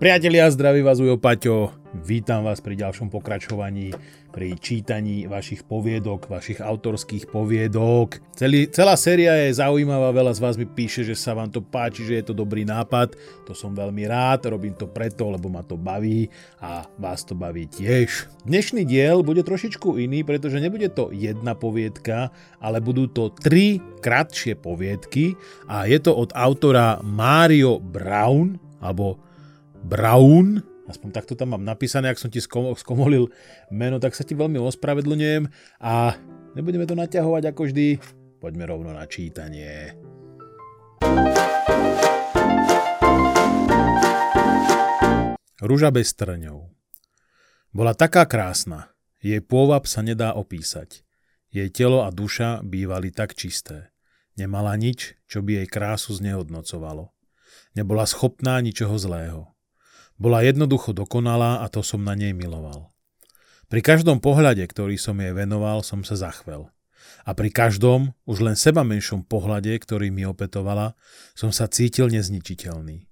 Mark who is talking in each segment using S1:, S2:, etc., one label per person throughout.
S1: Priatelia, zdraví vás Ujo Paťo. Vítam vás pri ďalšom pokračovaní, pri čítaní vašich poviedok, vašich autorských poviedok. Celý, celá séria je zaujímavá, veľa z vás mi píše, že sa vám to páči, že je to dobrý nápad. To som veľmi rád, robím to preto, lebo ma to baví a vás to baví tiež. Dnešný diel bude trošičku iný, pretože nebude to jedna poviedka, ale budú to tri kratšie poviedky a je to od autora Mario Brown, alebo Brown, aspoň takto tam mám napísané, ak som ti skomolil meno, tak sa ti veľmi ospravedlňujem a nebudeme to naťahovať ako vždy, poďme rovno na čítanie. Rúža bez trňov Bola taká krásna, jej pôvab sa nedá opísať. Jej telo a duša bývali tak čisté. Nemala nič, čo by jej krásu znehodnocovalo. Nebola schopná ničoho zlého. Bola jednoducho dokonalá a to som na nej miloval. Pri každom pohľade, ktorý som jej venoval, som sa zachvel. A pri každom, už len seba menšom pohľade, ktorý mi opetovala, som sa cítil nezničiteľný.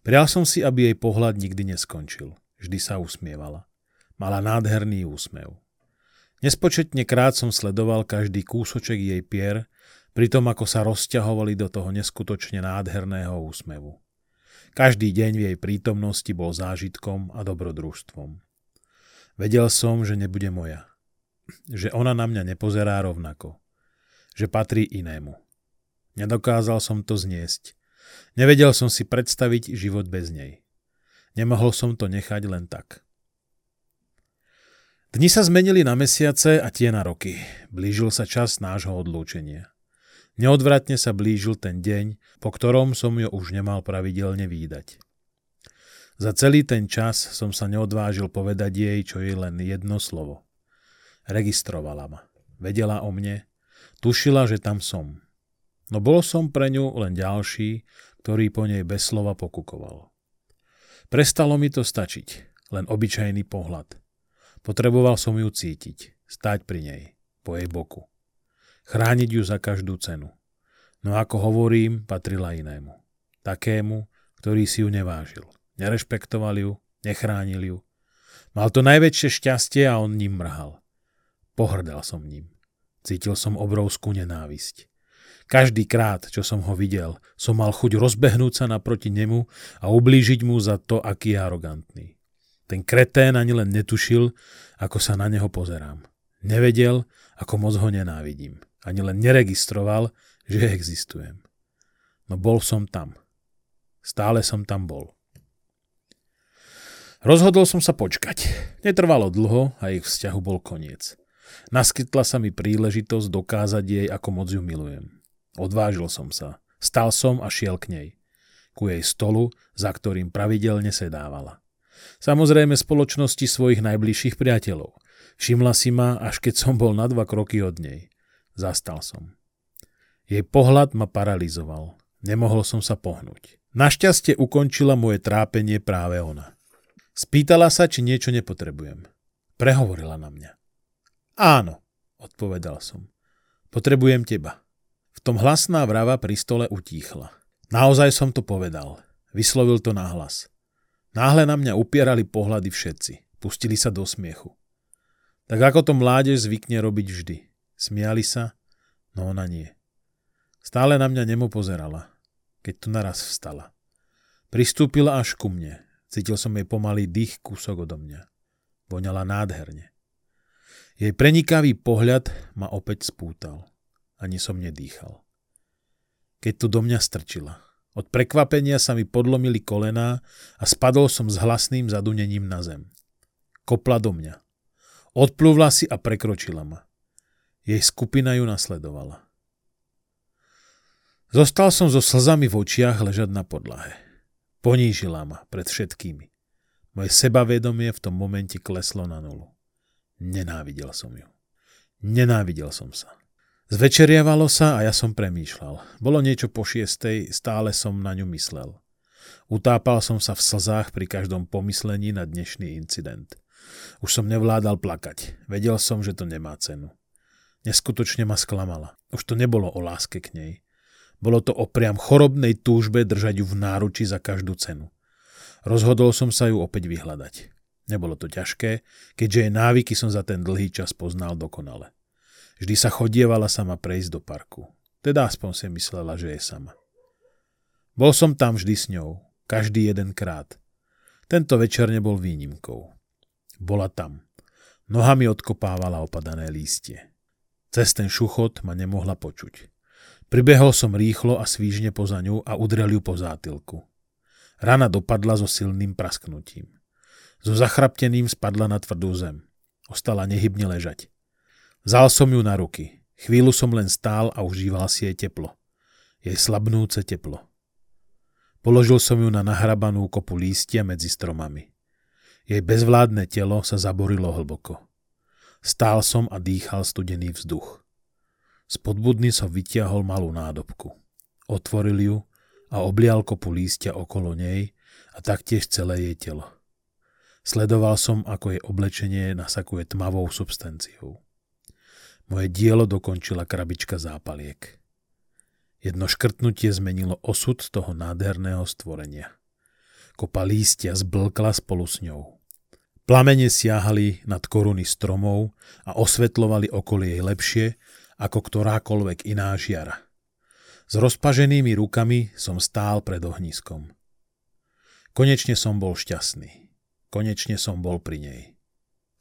S1: Prial som si, aby jej pohľad nikdy neskončil. Vždy sa usmievala. Mala nádherný úsmev. Nespočetne krát som sledoval každý kúsoček jej pier, pri tom ako sa rozťahovali do toho neskutočne nádherného úsmevu. Každý deň v jej prítomnosti bol zážitkom a dobrodružstvom. Vedel som, že nebude moja. Že ona na mňa nepozerá rovnako. Že patrí inému. Nedokázal som to zniesť. Nevedel som si predstaviť život bez nej. Nemohol som to nechať len tak. Dni sa zmenili na mesiace a tie na roky. Blížil sa čas nášho odlúčenia. Neodvratne sa blížil ten deň, po ktorom som ju už nemal pravidelne výdať. Za celý ten čas som sa neodvážil povedať jej, čo je len jedno slovo. Registrovala ma. Vedela o mne. Tušila, že tam som. No bol som pre ňu len ďalší, ktorý po nej bez slova pokukoval. Prestalo mi to stačiť, len obyčajný pohľad. Potreboval som ju cítiť, stať pri nej, po jej boku. Chrániť ju za každú cenu. No ako hovorím, patrila inému. Takému, ktorý si ju nevážil. Nerešpektoval ju, nechránil ju. Mal to najväčšie šťastie a on ním mrhal. Pohrdal som ním. Cítil som obrovskú nenávisť. Každý krát, čo som ho videl, som mal chuť rozbehnúť sa naproti nemu a ublížiť mu za to, aký je arogantný. Ten kretén ani len netušil, ako sa na neho pozerám. Nevedel, ako moc ho nenávidím ani len neregistroval, že existujem. No bol som tam. Stále som tam bol. Rozhodol som sa počkať. Netrvalo dlho a ich vzťahu bol koniec. Naskytla sa mi príležitosť dokázať jej, ako moc ju milujem. Odvážil som sa. Stal som a šiel k nej. Ku jej stolu, za ktorým pravidelne sedávala. Samozrejme spoločnosti svojich najbližších priateľov. Všimla si ma, až keď som bol na dva kroky od nej. Zastal som. Jej pohľad ma paralizoval. Nemohol som sa pohnúť. Našťastie ukončila moje trápenie práve ona. Spýtala sa, či niečo nepotrebujem. Prehovorila na mňa. Áno, odpovedal som. Potrebujem teba. V tom hlasná vrava pri stole utíchla. Naozaj som to povedal. Vyslovil to nahlas. Náhle na mňa upierali pohľady všetci. Pustili sa do smiechu. Tak ako to mládež zvykne robiť vždy. Smiali sa, no ona nie. Stále na mňa nemo pozerala, keď tu naraz vstala. Pristúpila až ku mne. Cítil som jej pomalý dých kúsok odo mňa. Voňala nádherne. Jej prenikavý pohľad ma opäť spútal. Ani som nedýchal. Keď tu do mňa strčila. Od prekvapenia sa mi podlomili kolená a spadol som s hlasným zadunením na zem. Kopla do mňa. Odplúvla si a prekročila ma. Jej skupina ju nasledovala. Zostal som so slzami v očiach ležať na podlahe. Ponížila ma pred všetkými. Moje sebavedomie v tom momente kleslo na nulu. Nenávidel som ju. Nenávidel som sa. Zvečeriavalo sa a ja som premýšľal. Bolo niečo po šiestej, stále som na ňu myslel. Utápal som sa v slzách pri každom pomyslení na dnešný incident. Už som nevládal plakať. Vedel som, že to nemá cenu. Neskutočne ma sklamala. Už to nebolo o láske k nej. Bolo to o priam chorobnej túžbe držať ju v náruči za každú cenu. Rozhodol som sa ju opäť vyhľadať. Nebolo to ťažké, keďže jej návyky som za ten dlhý čas poznal dokonale. Vždy sa chodievala sama prejsť do parku. Teda aspoň si myslela, že je sama. Bol som tam vždy s ňou, každý jeden krát. Tento večer nebol výnimkou. Bola tam. Nohami odkopávala opadané lístie. Cez ten šuchot ma nemohla počuť. Pribehol som rýchlo a svížne poza ňu a udrel ju po zátilku. Rana dopadla so silným prasknutím. So zachrapteným spadla na tvrdú zem. Ostala nehybne ležať. Vzal som ju na ruky. Chvíľu som len stál a užíval si jej teplo. Jej slabnúce teplo. Položil som ju na nahrabanú kopu lístia medzi stromami. Jej bezvládne telo sa zaborilo hlboko. Stál som a dýchal studený vzduch. Spod budny som vytiahol malú nádobku. Otvoril ju a oblial kopu lístia okolo nej a taktiež celé jej telo. Sledoval som, ako jej oblečenie nasakuje tmavou substanciou. Moje dielo dokončila krabička zápaliek. Jedno škrtnutie zmenilo osud toho nádherného stvorenia. Kopa lístia zblkla spolu s ňou. Plamene siahali nad koruny stromov a osvetlovali okolie jej lepšie ako ktorákoľvek iná žiara. S rozpaženými rukami som stál pred ohniskom. Konečne som bol šťastný. Konečne som bol pri nej.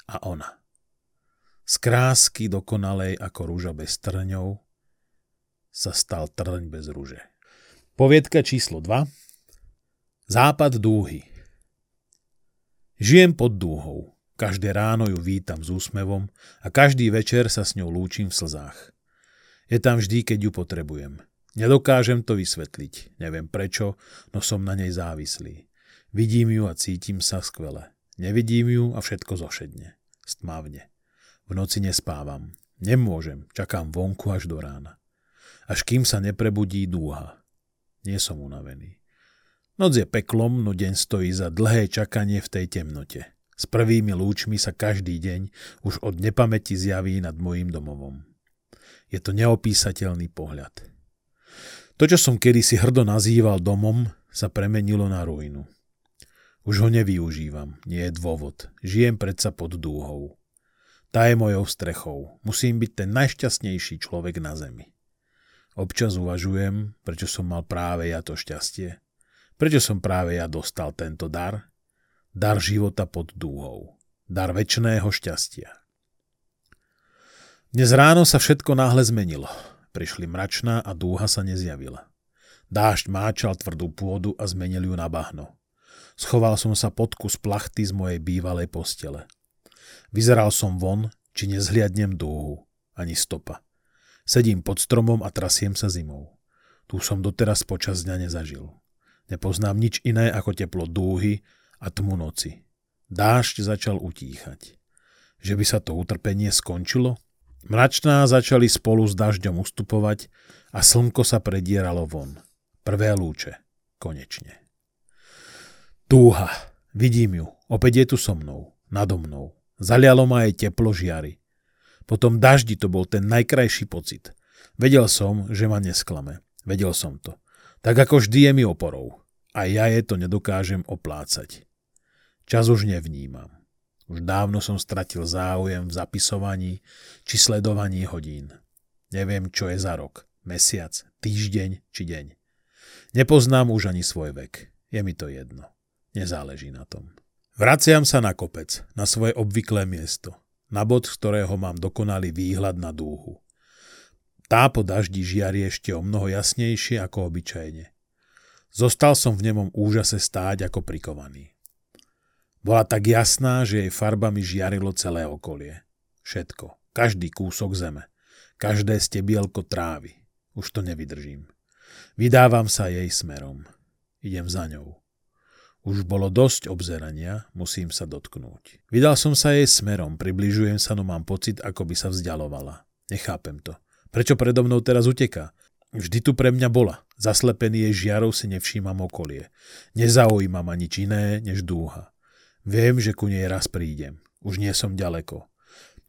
S1: A ona. Z krásky dokonalej ako rúža bez trňov sa stal trň bez rúže. Poviedka číslo 2. Západ dúhy. Žijem pod dúhou. Každé ráno ju vítam s úsmevom a každý večer sa s ňou lúčim v slzách. Je tam vždy, keď ju potrebujem. Nedokážem to vysvetliť, neviem prečo, no som na nej závislý. Vidím ju a cítim sa skvele. Nevidím ju a všetko zošedne. Stmavne. V noci nespávam. Nemôžem, čakám vonku až do rána. Až kým sa neprebudí dúha. Nie som unavený. Noc je peklom, no deň stojí za dlhé čakanie v tej temnote. S prvými lúčmi sa každý deň už od nepamäti zjaví nad mojím domovom. Je to neopísateľný pohľad. To, čo som kedysi hrdo nazýval domom, sa premenilo na ruinu. Už ho nevyužívam, nie je dôvod. Žijem predsa pod dúhou. Tá je mojou strechou. Musím byť ten najšťastnejší človek na zemi. Občas uvažujem, prečo som mal práve ja to šťastie. Prečo som práve ja dostal tento dar? Dar života pod dúhou. Dar väčšného šťastia. Dnes ráno sa všetko náhle zmenilo. Prišli mračná a dúha sa nezjavila. Dážď máčal tvrdú pôdu a zmenil ju na bahno. Schoval som sa pod kus plachty z mojej bývalej postele. Vyzeral som von, či nezhliadnem dúhu, ani stopa. Sedím pod stromom a trasiem sa zimou. Tu som doteraz počas dňa nezažil. Nepoznám nič iné ako teplo dúhy a tmu noci. Dážď začal utíchať. Že by sa to utrpenie skončilo? Mračná začali spolu s dažďom ustupovať a slnko sa predieralo von. Prvé lúče. Konečne. Túha. Vidím ju. Opäť je tu so mnou. Nado mnou. Zalialo ma aj teplo žiary. Potom daždi to bol ten najkrajší pocit. Vedel som, že ma nesklame. Vedel som to. Tak ako vždy je mi oporou. A ja je to nedokážem oplácať. Čas už nevnímam. Už dávno som stratil záujem v zapisovaní či sledovaní hodín. Neviem, čo je za rok, mesiac, týždeň či deň. Nepoznám už ani svoj vek. Je mi to jedno. Nezáleží na tom. Vraciam sa na kopec, na svoje obvyklé miesto, na bod, z ktorého mám dokonalý výhľad na dúhu. Tá po daždi žiari ešte o mnoho jasnejšie ako obyčajne. Zostal som v nemom úžase stáť ako prikovaný. Bola tak jasná, že jej farbami žiarilo celé okolie. Všetko, každý kúsok zeme, každé stebielko trávy. Už to nevydržím. Vydávam sa jej smerom. Idem za ňou. Už bolo dosť obzerania, musím sa dotknúť. Vydal som sa jej smerom, približujem sa, no mám pocit, ako by sa vzdialovala. Nechápem to. Prečo predo mnou teraz uteká? Vždy tu pre mňa bola. Zaslepený jej žiarou si nevšímam okolie. Nezaujíma ma nič iné, než dúha. Viem, že ku nej raz prídem. Už nie som ďaleko.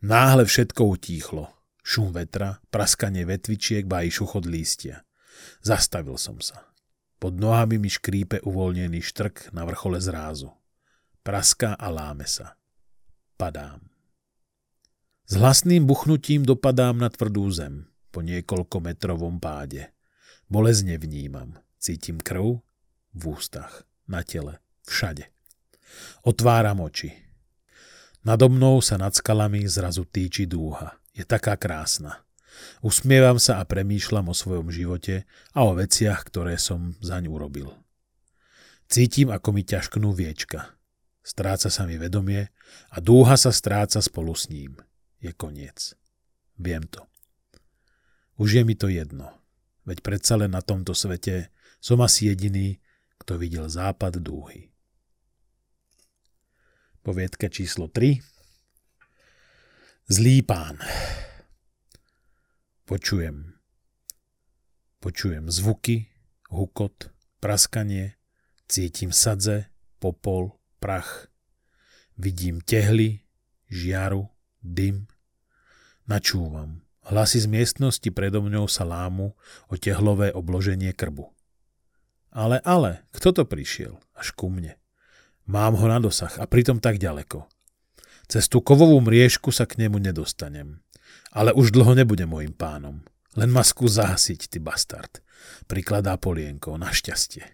S1: Náhle všetko utíchlo. Šum vetra, praskanie vetvičiek, ba i šuchot lístia. Zastavil som sa. Pod nohami mi škrípe uvoľnený štrk na vrchole zrázu. Praská a láme sa. Padám. S hlasným buchnutím dopadám na tvrdú zem po niekoľko metrovom páde. Bolezne vnímam. Cítim krv v ústach, na tele, všade. Otváram oči. Nado mnou sa nad skalami zrazu týči dúha. Je taká krásna. Usmievam sa a premýšľam o svojom živote a o veciach, ktoré som zaň urobil. Cítim, ako mi ťažknú viečka. Stráca sa mi vedomie a dúha sa stráca spolu s ním. Je koniec. Viem to. Už je mi to jedno. Veď predsa len na tomto svete som asi jediný, kto videl západ dúhy. Poviedka číslo 3 Zlý pán Počujem. Počujem zvuky, hukot, praskanie, cítim sadze, popol, prach. Vidím tehly, žiaru, dym. Načúvam. Hlasy z miestnosti predo mňou sa lámu o tehlové obloženie krbu. Ale, ale, kto to prišiel? Až ku mne. Mám ho na dosah a pritom tak ďaleko. Cez tú kovovú mriežku sa k nemu nedostanem. Ale už dlho nebude môjim pánom. Len ma skús zahasiť, ty bastard. Prikladá polienko, našťastie.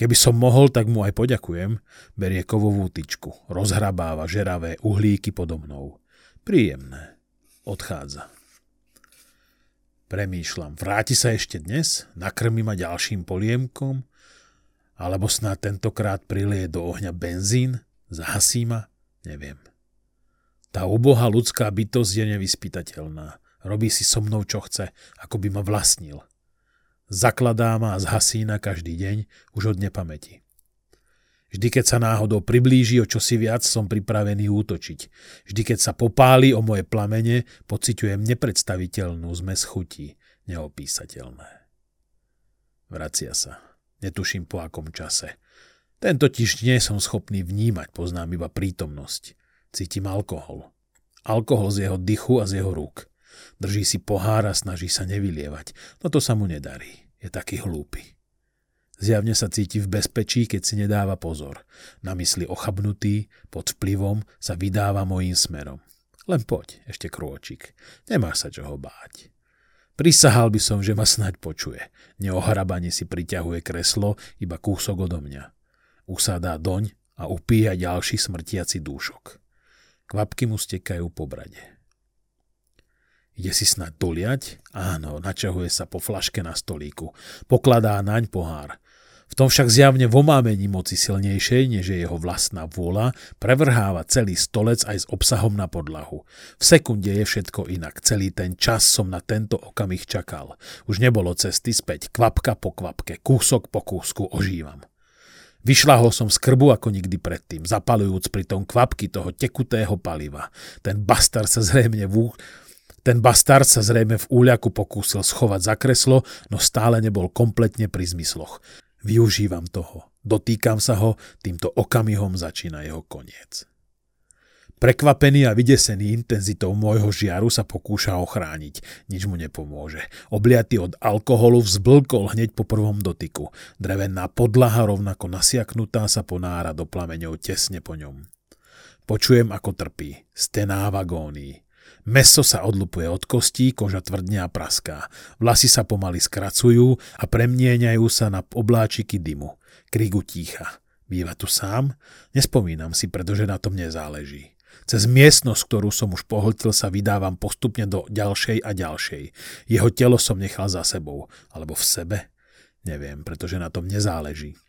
S1: Keby som mohol, tak mu aj poďakujem. Berie kovovú tyčku, rozhrabáva žeravé uhlíky podo mnou. Príjemné. Odchádza. Premýšľam, vráti sa ešte dnes? Nakrmi ma ďalším poliemkom? Alebo snad tentokrát prilie do ohňa benzín? Zahasí ma? Neviem. Tá ubohá ľudská bytosť je nevyspytateľná. Robí si so mnou, čo chce, ako by ma vlastnil. Zakladá ma a zhasí na každý deň, už od nepamäti. Vždy, keď sa náhodou priblíži o čosi viac, som pripravený útočiť. Vždy, keď sa popáli o moje plamene, pociťujem nepredstaviteľnú zmes chutí, neopísateľné. Vracia sa. Netuším po akom čase. Ten totiž nie som schopný vnímať, poznám iba prítomnosť. Cítim alkohol. Alkohol z jeho dychu a z jeho rúk. Drží si pohár a snaží sa nevylievať, no to sa mu nedarí. Je taký hlúpy. Zjavne sa cíti v bezpečí, keď si nedáva pozor. Na mysli ochabnutý, pod vplyvom sa vydáva mojím smerom. Len poď, ešte krôčik. Nemáš sa čoho báť. Prisahal by som, že ma snaď počuje. Neohrabane si priťahuje kreslo, iba kúsok odo mňa. Usadá doň a upíja ďalší smrtiaci dúšok. Kvapky mu stekajú po brade. Ide si snad doliať? Áno, načahuje sa po flaške na stolíku. Pokladá naň pohár. V tom však zjavne v omámení moci silnejšej, než je jeho vlastná vôľa, prevrháva celý stolec aj s obsahom na podlahu. V sekunde je všetko inak. Celý ten čas som na tento okamih čakal. Už nebolo cesty späť. Kvapka po kvapke, kúsok po kúsku ožívam. Vyšľahol som z krbu ako nikdy predtým, zapalujúc tom kvapky toho tekutého paliva. Ten bastard sa zrejme v ten bastard sa zrejme v úľaku pokúsil schovať za kreslo, no stále nebol kompletne pri zmysloch. Využívam toho. Dotýkam sa ho, týmto okamihom začína jeho koniec. Prekvapený a vydesený intenzitou môjho žiaru sa pokúša ochrániť. Nič mu nepomôže. Obliatý od alkoholu vzblkol hneď po prvom dotyku. Drevená podlaha rovnako nasiaknutá sa ponára do plameňov tesne po ňom. Počujem, ako trpí. Stená v agónii. Meso sa odlupuje od kostí, koža tvrdne a praská. Vlasy sa pomaly skracujú a premieňajú sa na obláčiky dymu. Krik utícha. Býva tu sám? Nespomínam si, pretože na tom nezáleží. Cez miestnosť, ktorú som už pohltil, sa vydávam postupne do ďalšej a ďalšej. Jeho telo som nechal za sebou. Alebo v sebe? Neviem, pretože na tom nezáleží.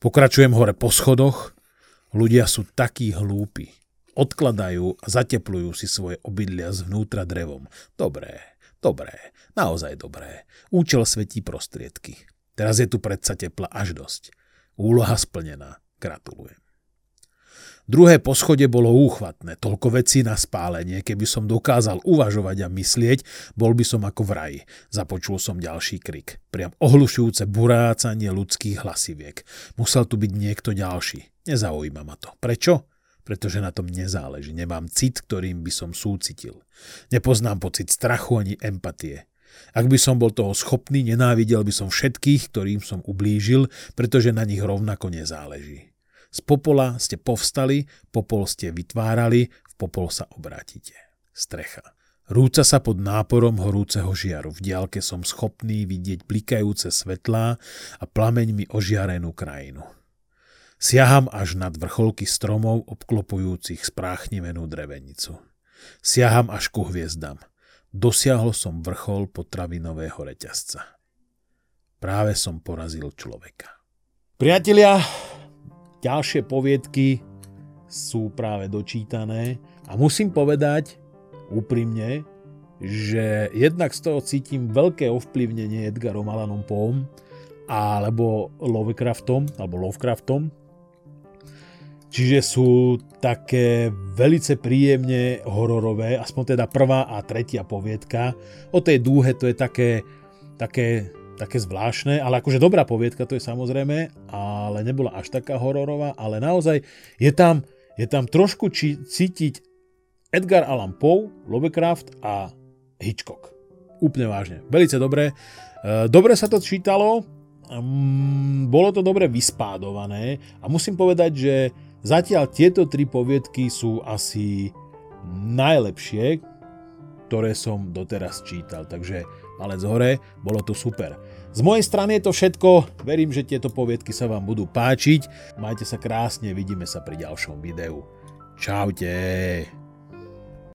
S1: Pokračujem hore po schodoch. Ľudia sú takí hlúpi. Odkladajú a zateplujú si svoje obydlia zvnútra drevom. Dobré, dobré, naozaj dobré. Účel svetí prostriedky. Teraz je tu predsa tepla až dosť. Úloha splnená. Gratulujem. Druhé poschodie bolo úchvatné, toľko vecí na spálenie, keby som dokázal uvažovať a myslieť, bol by som ako v raji. Započul som ďalší krik. Priam ohlušujúce burácanie ľudských hlasiviek. Musel tu byť niekto ďalší. Nezaujíma ma to. Prečo? Pretože na tom nezáleží. Nemám cit, ktorým by som súcitil. Nepoznám pocit strachu ani empatie. Ak by som bol toho schopný, nenávidel by som všetkých, ktorým som ublížil, pretože na nich rovnako nezáleží. Z popola ste povstali, popol ste vytvárali, v popol sa obrátite. Strecha. Rúca sa pod náporom horúceho žiaru. V diálke som schopný vidieť blikajúce svetlá a plameňmi ožiarenú krajinu. Siaham až nad vrcholky stromov obklopujúcich spráchnivenú drevenicu. Siaham až ku hviezdam. Dosiahol som vrchol potravinového reťazca. Práve som porazil človeka. Priatelia, ďalšie poviedky sú práve dočítané a musím povedať, úprimne, že jednak z toho cítim veľké ovplyvnenie Edgarom Allanom Poem alebo Lovecraftom, alebo Lovecraftom. Čiže sú také velice príjemne hororové, aspoň teda prvá a tretia poviedka. O tej dúhe to je také, také, také zvláštne, ale akože dobrá poviedka to je samozrejme, ale nebola až taká hororová, ale naozaj je tam, je tam trošku či, cítiť Edgar Allan Poe, Lovecraft a Hitchcock. Úplne vážne. Velice dobre. E, dobre sa to čítalo, mm, bolo to dobre vyspádované a musím povedať, že zatiaľ tieto tri poviedky sú asi najlepšie, ktoré som doteraz čítal. Takže palec hore, bolo to super. Z mojej strany je to všetko, verím, že tieto poviedky sa vám budú páčiť. Majte sa krásne, vidíme sa pri ďalšom videu. Čaute.